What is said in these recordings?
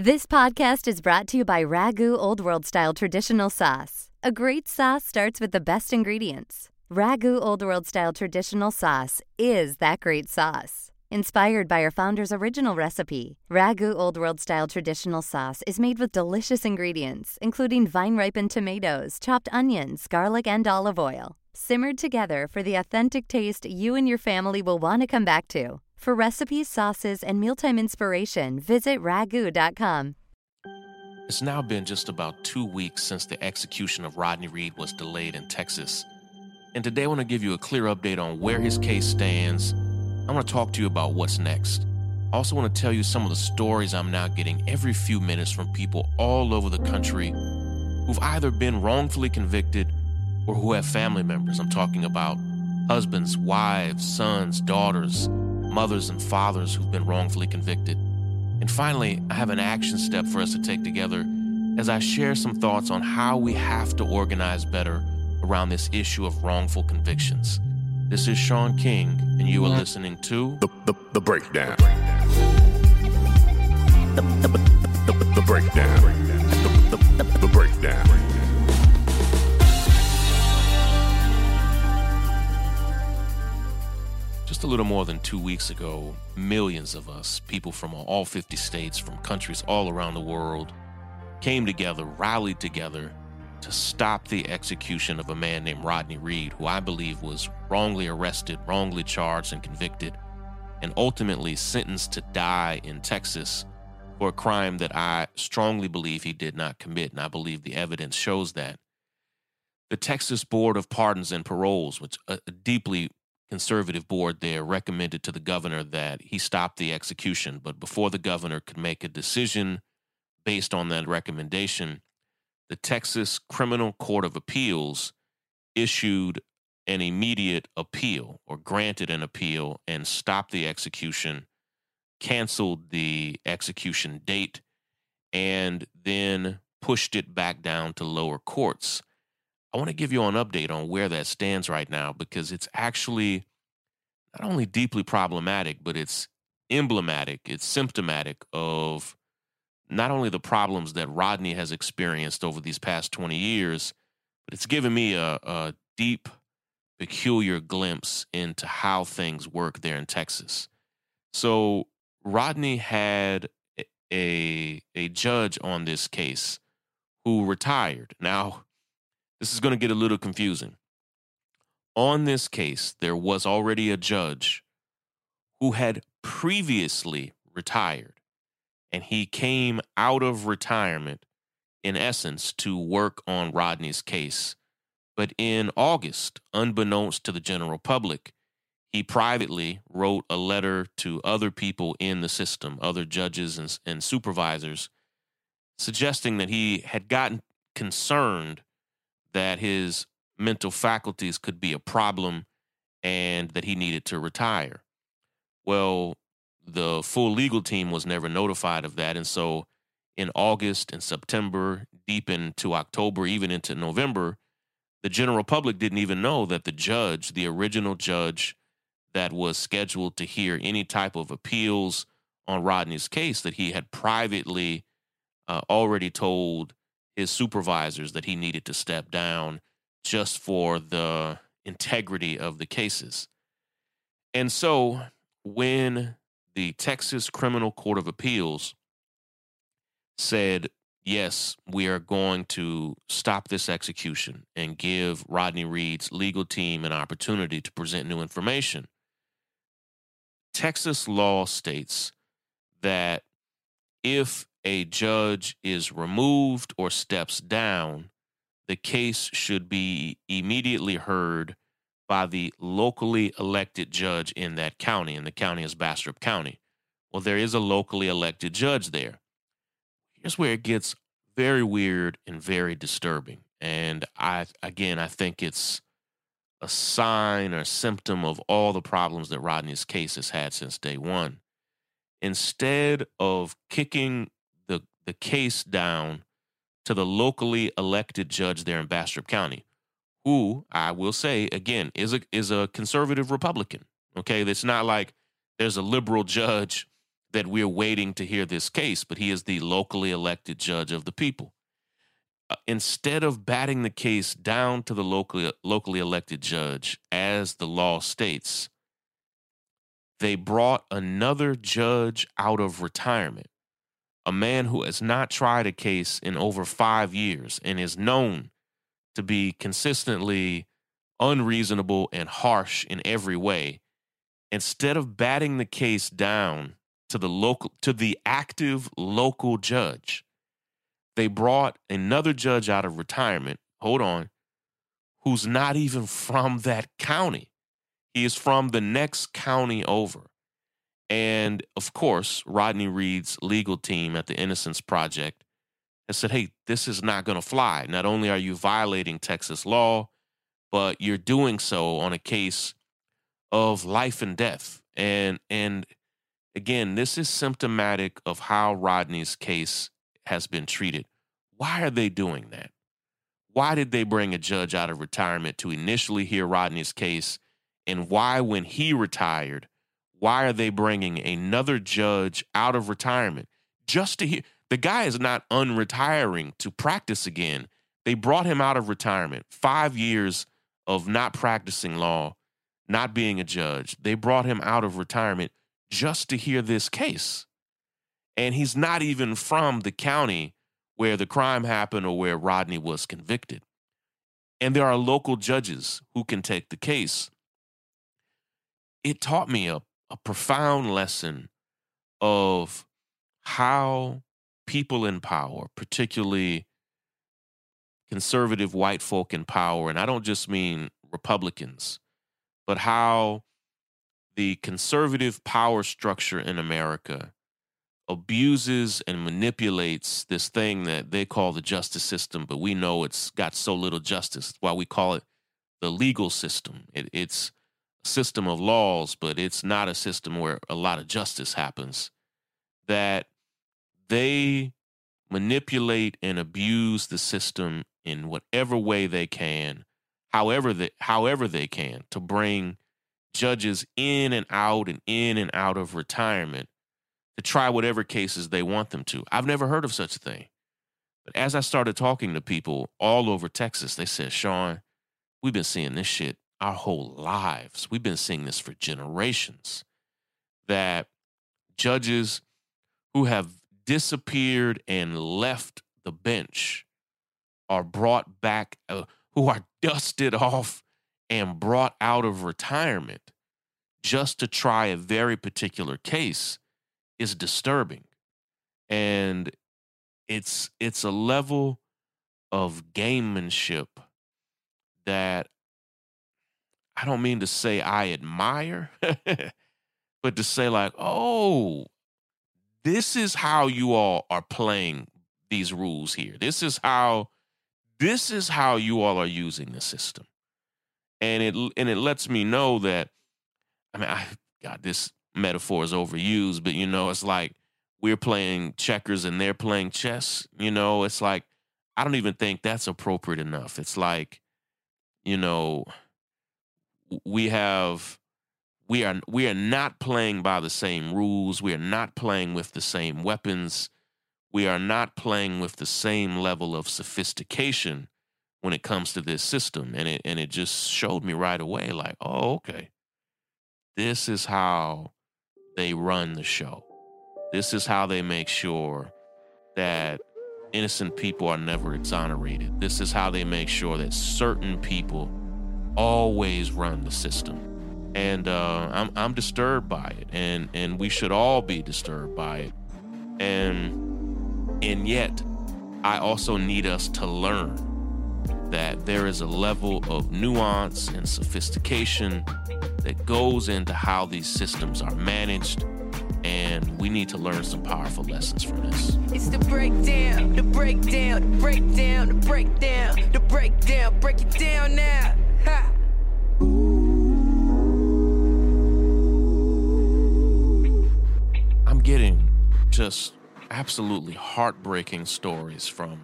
This podcast is brought to you by Ragu Old World Style Traditional Sauce. A great sauce starts with the best ingredients. Ragu Old World Style Traditional Sauce is that great sauce. Inspired by our founder's original recipe, Ragu Old World Style Traditional Sauce is made with delicious ingredients, including vine ripened tomatoes, chopped onions, garlic, and olive oil, simmered together for the authentic taste you and your family will want to come back to. For recipes, sauces, and mealtime inspiration, visit ragu.com. It's now been just about two weeks since the execution of Rodney Reed was delayed in Texas. And today I want to give you a clear update on where his case stands. I want to talk to you about what's next. I also want to tell you some of the stories I'm now getting every few minutes from people all over the country who've either been wrongfully convicted or who have family members. I'm talking about husbands, wives, sons, daughters, mothers and fathers who've been wrongfully convicted. And finally, I have an action step for us to take together as I share some thoughts on how we have to organize better around this issue of wrongful convictions. This is Shaun King, and you are listening to The, the, the breakdown. The, the, the, the, the breakdown. The, the, the, the breakdown. Just a little more than two weeks ago, millions of us, people from all 50 states, from countries all around the world, came together, rallied together to stop the execution of a man named Rodney Reed, who I believe was wrongly arrested, wrongly charged, and convicted, and ultimately sentenced to die in Texas for a crime that I strongly believe he did not commit. And I believe the evidence shows that. The Texas Board of Pardons and Paroles, which a, a deeply conservative board there recommended to the governor that he stop the execution. But before the governor could make a decision based on that recommendation, the Texas Criminal Court of Appeals issued an immediate appeal or granted an appeal and stopped the execution, canceled the execution date, and then pushed it back down to lower courts. I want to give you an update on where that stands right now because it's actually not only deeply problematic, but it's emblematic, it's symptomatic of not only the problems that Rodney has experienced over these past 20 years, but it's given me a, a deep, peculiar glimpse into how things work there in Texas. So, Rodney had a, a judge on this case who retired. Now, this is going to get a little confusing. On this case, there was already a judge who had previously retired, and he came out of retirement, in essence, to work on Rodney's case. But in August, unbeknownst to the general public, he privately wrote a letter to other people in the system, other judges and, and supervisors, suggesting that he had gotten concerned that his mental faculties could be a problem and that he needed to retire. Well, the full legal team was never notified of that. And so in August and September, deep into October, even into November, the general public didn't even know that the judge, the original judge that was scheduled to hear any type of appeals on Rodney's case, that he had privately uh, already told his supervisors that he needed to step down just for the integrity of the cases. And so when the Texas Criminal Court of Appeals said, yes, we are going to stop this execution and give Rodney Reed's legal team an opportunity to present new information. Texas law states that if a judge is removed or steps down, the case should be immediately heard by the locally elected judge in that county, and the county is Bastrop County. Well, there is a locally elected judge there. Here's where it gets very weird and very disturbing. And I, again, I think it's a sign or symptom of all the problems that Rodney's case has had since day one. Instead of kicking the, case down to the locally elected judge there in Bastrop County, who I will say again is a is a conservative Republican. Okay, it's not like there's a liberal judge that we're waiting to hear this case, but he is the locally elected judge of the people. Uh, instead of batting the case down to the locally locally elected judge as the law states, they brought another judge out of retirement, a man who has not tried a case in over 5 years and is known to be consistently unreasonable and harsh in every way. Instead of batting the case down to the local to the active local judge, they brought another judge out of retirement, hold on, who's not even from that county. He is from the next county over. And of course, Rodney Reed's legal team at the Innocence Project has said, hey, this is not going to fly. Not only are you violating Texas law, but you're doing so on a case of life and death. And and again, this is symptomatic of how Rodney's case has been treated. Why are they doing that? Why did they bring a judge out of retirement to initially hear Rodney's case? And why, when he retired, why are they bringing another judge out of retirement just to hear? The guy is not unretiring to practice again. They brought him out of retirement, five years of not practicing law, not being a judge. They brought him out of retirement just to hear this case. And he's not even from the county where the crime happened or where Rodney was convicted. And there are local judges who can take the case. It taught me a, a profound lesson of how people in power, particularly conservative white folk in power, and I don't just mean Republicans, but how the conservative power structure in America abuses and manipulates this thing that they call the justice system, but we know it's got so little justice. Why we call it the legal system. It, it's system of laws, but it's not a system where a lot of justice happens. That they manipulate and abuse the system in whatever way they can, however they however they can, to bring judges in and out and in and out of retirement to try whatever cases they want them to. I've never heard of such a thing. But as I started talking to people all over Texas, they said, Shaun, we've been seeing this shit our whole lives. We've been seeing this for generations. That judges who have disappeared and left the bench are brought back, uh, who are dusted off and brought out of retirement just to try a very particular case is disturbing. And it's it's a level of gamemanship that I don't mean to say I admire, but to say like, oh, this is how you all are playing these rules here. This is how this is how you all are using the system. And it and it lets me know that I mean I God this metaphor is overused, but you know, it's like we're playing checkers and they're playing chess. You know, it's like I don't even think that's appropriate enough. It's like, you know, we have we are we are not playing by the same rules. We are not playing with the same weapons. We are not playing with the same level of sophistication when it comes to this system. And it and it just showed me right away, like, oh, okay. This is how they run the show. This is how they make sure that innocent people are never exonerated. This is how they make sure that certain people always run the system. And uh, I'm I'm disturbed by it, and and we should all be disturbed by it. And and yet, I also need us to learn that there is a level of nuance and sophistication that goes into how these systems are managed. And we need to learn some powerful lessons from this. It's the breakdown, the breakdown, the breakdown, the breakdown, the breakdown, break it down now. I'm getting just absolutely heartbreaking stories from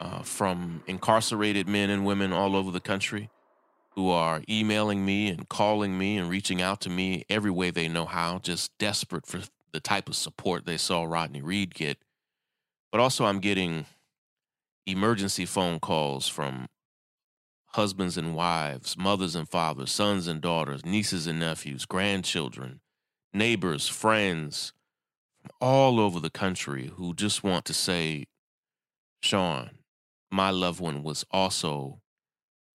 uh, from incarcerated men and women all over the country who are emailing me and calling me and reaching out to me every way they know how, just desperate for the type of support they saw Rodney Reed get, but also I'm getting emergency phone calls from husbands and wives, mothers and fathers, sons and daughters, nieces and nephews, grandchildren, neighbors, friends from all over the country who just want to say, Shaun, my loved one was also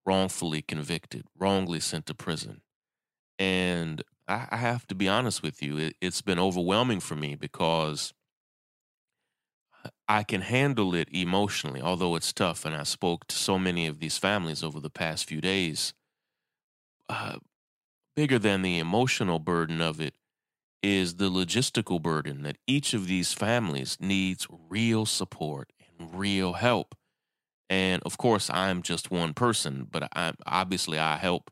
wrongfully convicted, wrongly sent to prison. And I, have to be honest with you, it, it's been overwhelming for me because I can handle it emotionally, although it's tough. And I spoke to so many of these families over the past few days. Uh, bigger than the emotional burden of it is the logistical burden that each of these families needs real support and real help. And of course, I'm just one person, but I obviously I help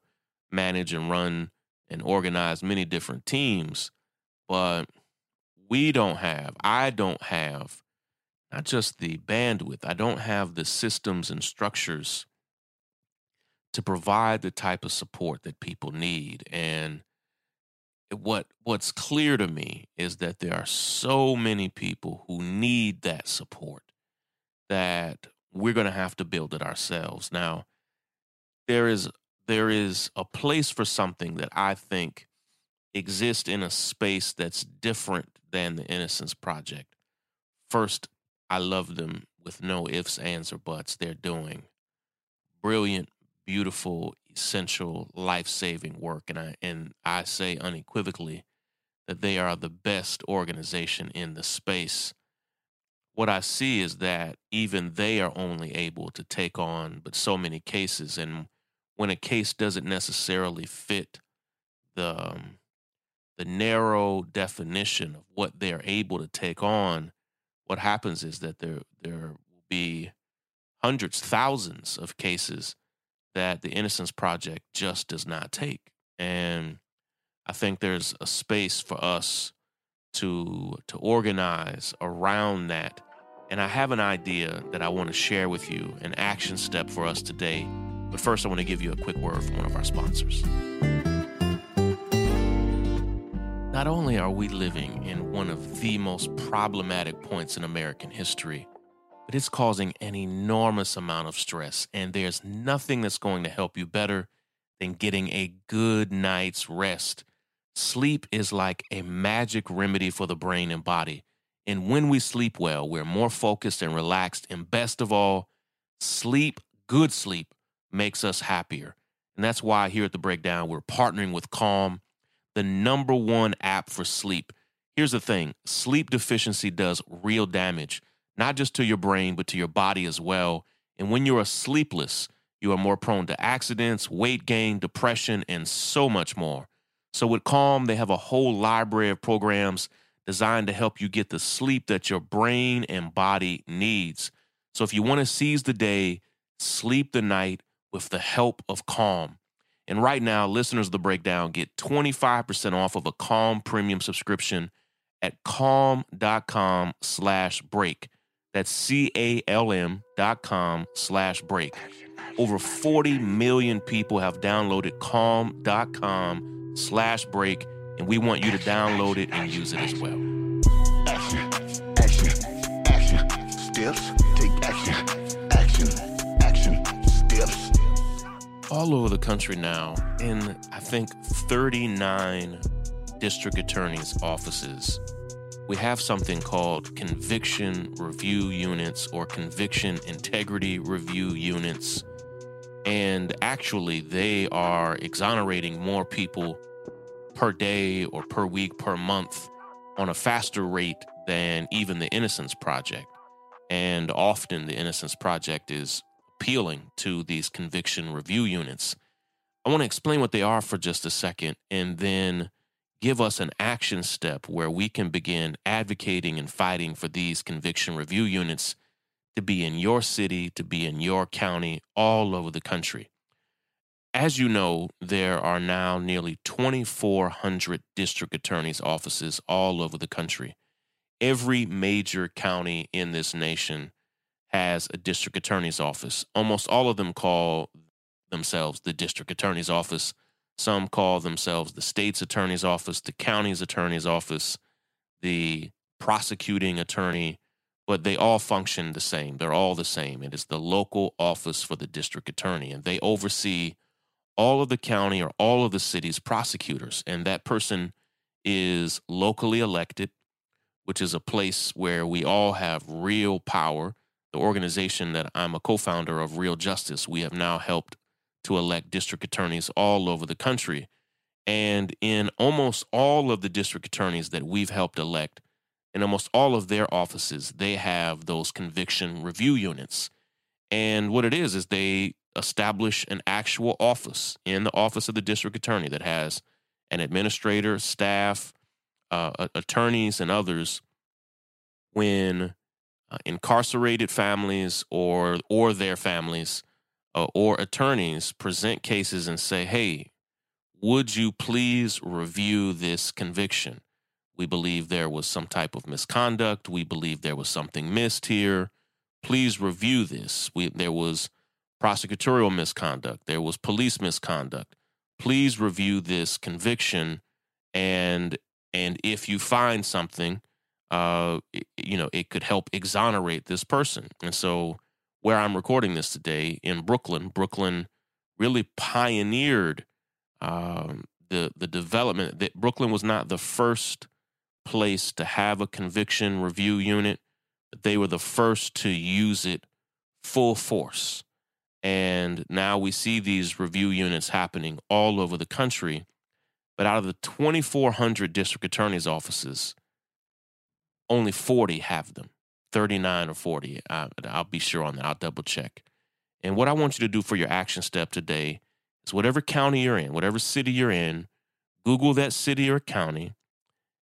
manage and run and organize many different teams. But we don't have, I don't have not just the bandwidth, I don't have the systems and structures to provide the type of support that people need. And what what's clear to me is that there are so many people who need that support that we're going to have to build it ourselves. Now, there is there is a place for something that I think exists in a space that's different than the Innocence Project. First, I love them with no ifs, ands, or buts. They're doing brilliant, beautiful, essential, life saving work. And I and I say unequivocally that they are the best organization in the space. What I see is that even they are only able to take on but so many cases. And when a case doesn't necessarily fit the um, the narrow definition of what they're able to take on, what happens is that there there will be hundreds, thousands of cases that the Innocence Project just does not take. And I think there's a space for us to to organize around that. And I have an idea that I want to share with you, an action step for us today. But first, I want to give you a quick word from one of our sponsors. Not only are we living in one of the most problematic points in American history, but it's causing an enormous amount of stress, and there's nothing that's going to help you better than getting a good night's rest. Sleep is like a magic remedy for the brain and body. And when we sleep well, we're more focused and relaxed. And best of all, sleep, good sleep, makes us happier. And that's why here at The Breakdown, we're partnering with Calm the number one app for sleep. Here's the thing sleep deficiency does real damage, not just to your brain, but to your body as well. And when you are sleepless, you are more prone to accidents, weight gain, depression, and so much more. So, with Calm, they have a whole library of programs designed to help you get the sleep that your brain and body needs. So, if you want to seize the day, sleep the night with the help of Calm. And right now, listeners of the breakdown get 25% off of a Calm premium subscription at calm.com slash break. That's C-A-L-M dot com slash break. Over 40 million people have downloaded calm.com slash break, and we want you to download it and use it as well. All over the country now in, I think, 39 district attorney's offices. We have something called conviction review units or conviction integrity review units. And actually, they are exonerating more people per day or per week, per month on a faster rate than even the Innocence Project. And often the Innocence Project is appealing to these conviction review units. I want to explain what they are for just a second and then give us an action step where we can begin advocating and fighting for these conviction review units to be in your city, to be in your county, all over the country. As you know, there are now nearly 2,400 district attorneys' offices all over the country. Every major county in this nation has a district attorney's office. Almost all of them call themselves the district attorney's office. Some call themselves the state's attorney's office, the county's attorney's office, the prosecuting attorney, but they all function the same. They're all the same. It is the local office for the district attorney, and they oversee all of the county or all of the city's prosecutors. And that person is locally elected, which is a place where we all have real power. The organization that I'm a co founder of, Real Justice, we have now helped to elect district attorneys all over the country. And in almost all of the district attorneys that we've helped elect, in almost all of their offices, they have those conviction review units. And what it is, is they establish an actual office in the office of the district attorney that has an administrator, staff, uh, attorneys, and others when uh, incarcerated families or or their families uh, or attorneys present cases and say, "Hey, would you please review this conviction? We believe there was some type of misconduct. We believe there was something missed here. Please review this. We, there was prosecutorial misconduct. There was police misconduct. Please review this conviction, and and if you find something, uh, you know, it could help exonerate this person. And so, where I'm recording this today in Brooklyn, Brooklyn really pioneered um, the the development. That Brooklyn was not the first place to have a conviction review unit, but they were the first to use it full force. And now we see these review units happening all over the country. But out of the 2,400 district attorney's offices, only 40 have them 39 or 40. I, I'll be sure on that. I'll double check. And what I want you to do for your action step today is whatever county you're in, whatever city you're in, Google that city or county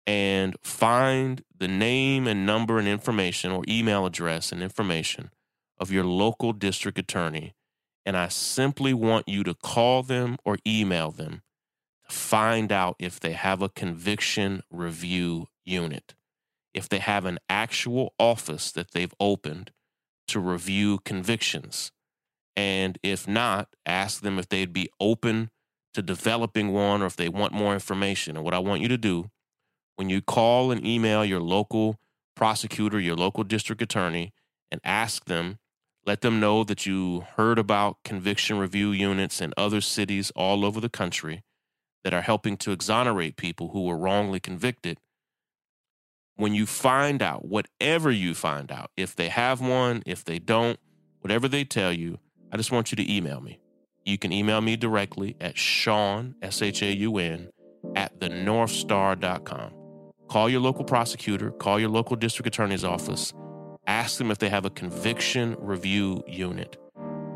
and find the name and number and information or email address and information of your local district attorney and I simply want you to call them or email them to find out if they have a conviction review unit, if they have an actual office that they've opened to review convictions. And if not, ask them if they'd be open to developing one or if they want more information. And what I want you to do when you call and email your local prosecutor, your local district attorney, and ask them let them know that you heard about conviction review units in other cities all over the country that are helping to exonerate people who were wrongly convicted. When you find out, whatever you find out, if they have one, if they don't, whatever they tell you, I just want you to email me. You can email me directly at Shaun, S H A U N, at thenorthstar.com. Call your local prosecutor, call your local district attorney's office, Ask them if they have a conviction review unit.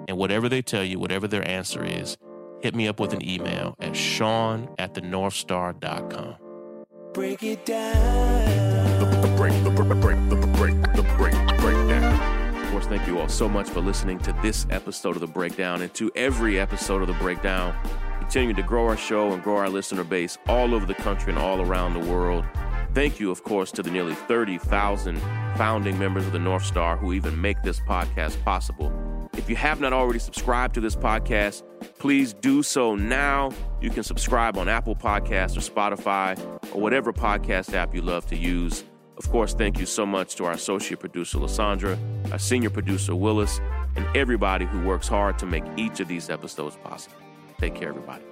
And whatever they tell you, whatever their answer is, hit me up with an email at shaun at thenorthstar.com. Break it down. Of course, thank you all so much for listening to this episode of The Breakdown and to every episode of The Breakdown. Continuing to grow our show and grow our listener base all over the country and all around the world. Thank you, of course, to the nearly 30,000 founding members of the North Star who even make this podcast possible. If you have not already subscribed to this podcast, please do so now. You can subscribe on Apple Podcasts or Spotify or whatever podcast app you love to use. Of course, thank you so much to our associate producer, Lysandra, our senior producer, Willis, and everybody who works hard to make each of these episodes possible. Take care, everybody.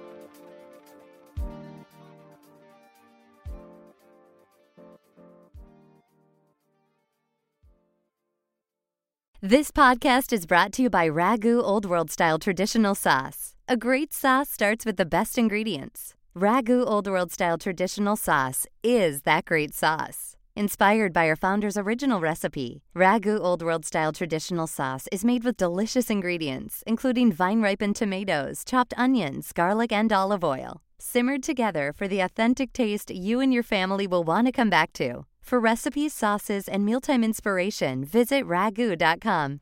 This podcast is brought to you by Ragu Old World Style Traditional Sauce. A great sauce starts with the best ingredients. Ragu Old World Style Traditional Sauce is that great sauce. Inspired by our founder's original recipe, Ragu Old World Style Traditional Sauce is made with delicious ingredients, including vine ripened tomatoes, chopped onions, garlic, and olive oil, simmered together for the authentic taste you and your family will want to come back to. For recipes, sauces, and mealtime inspiration, visit ragu.com.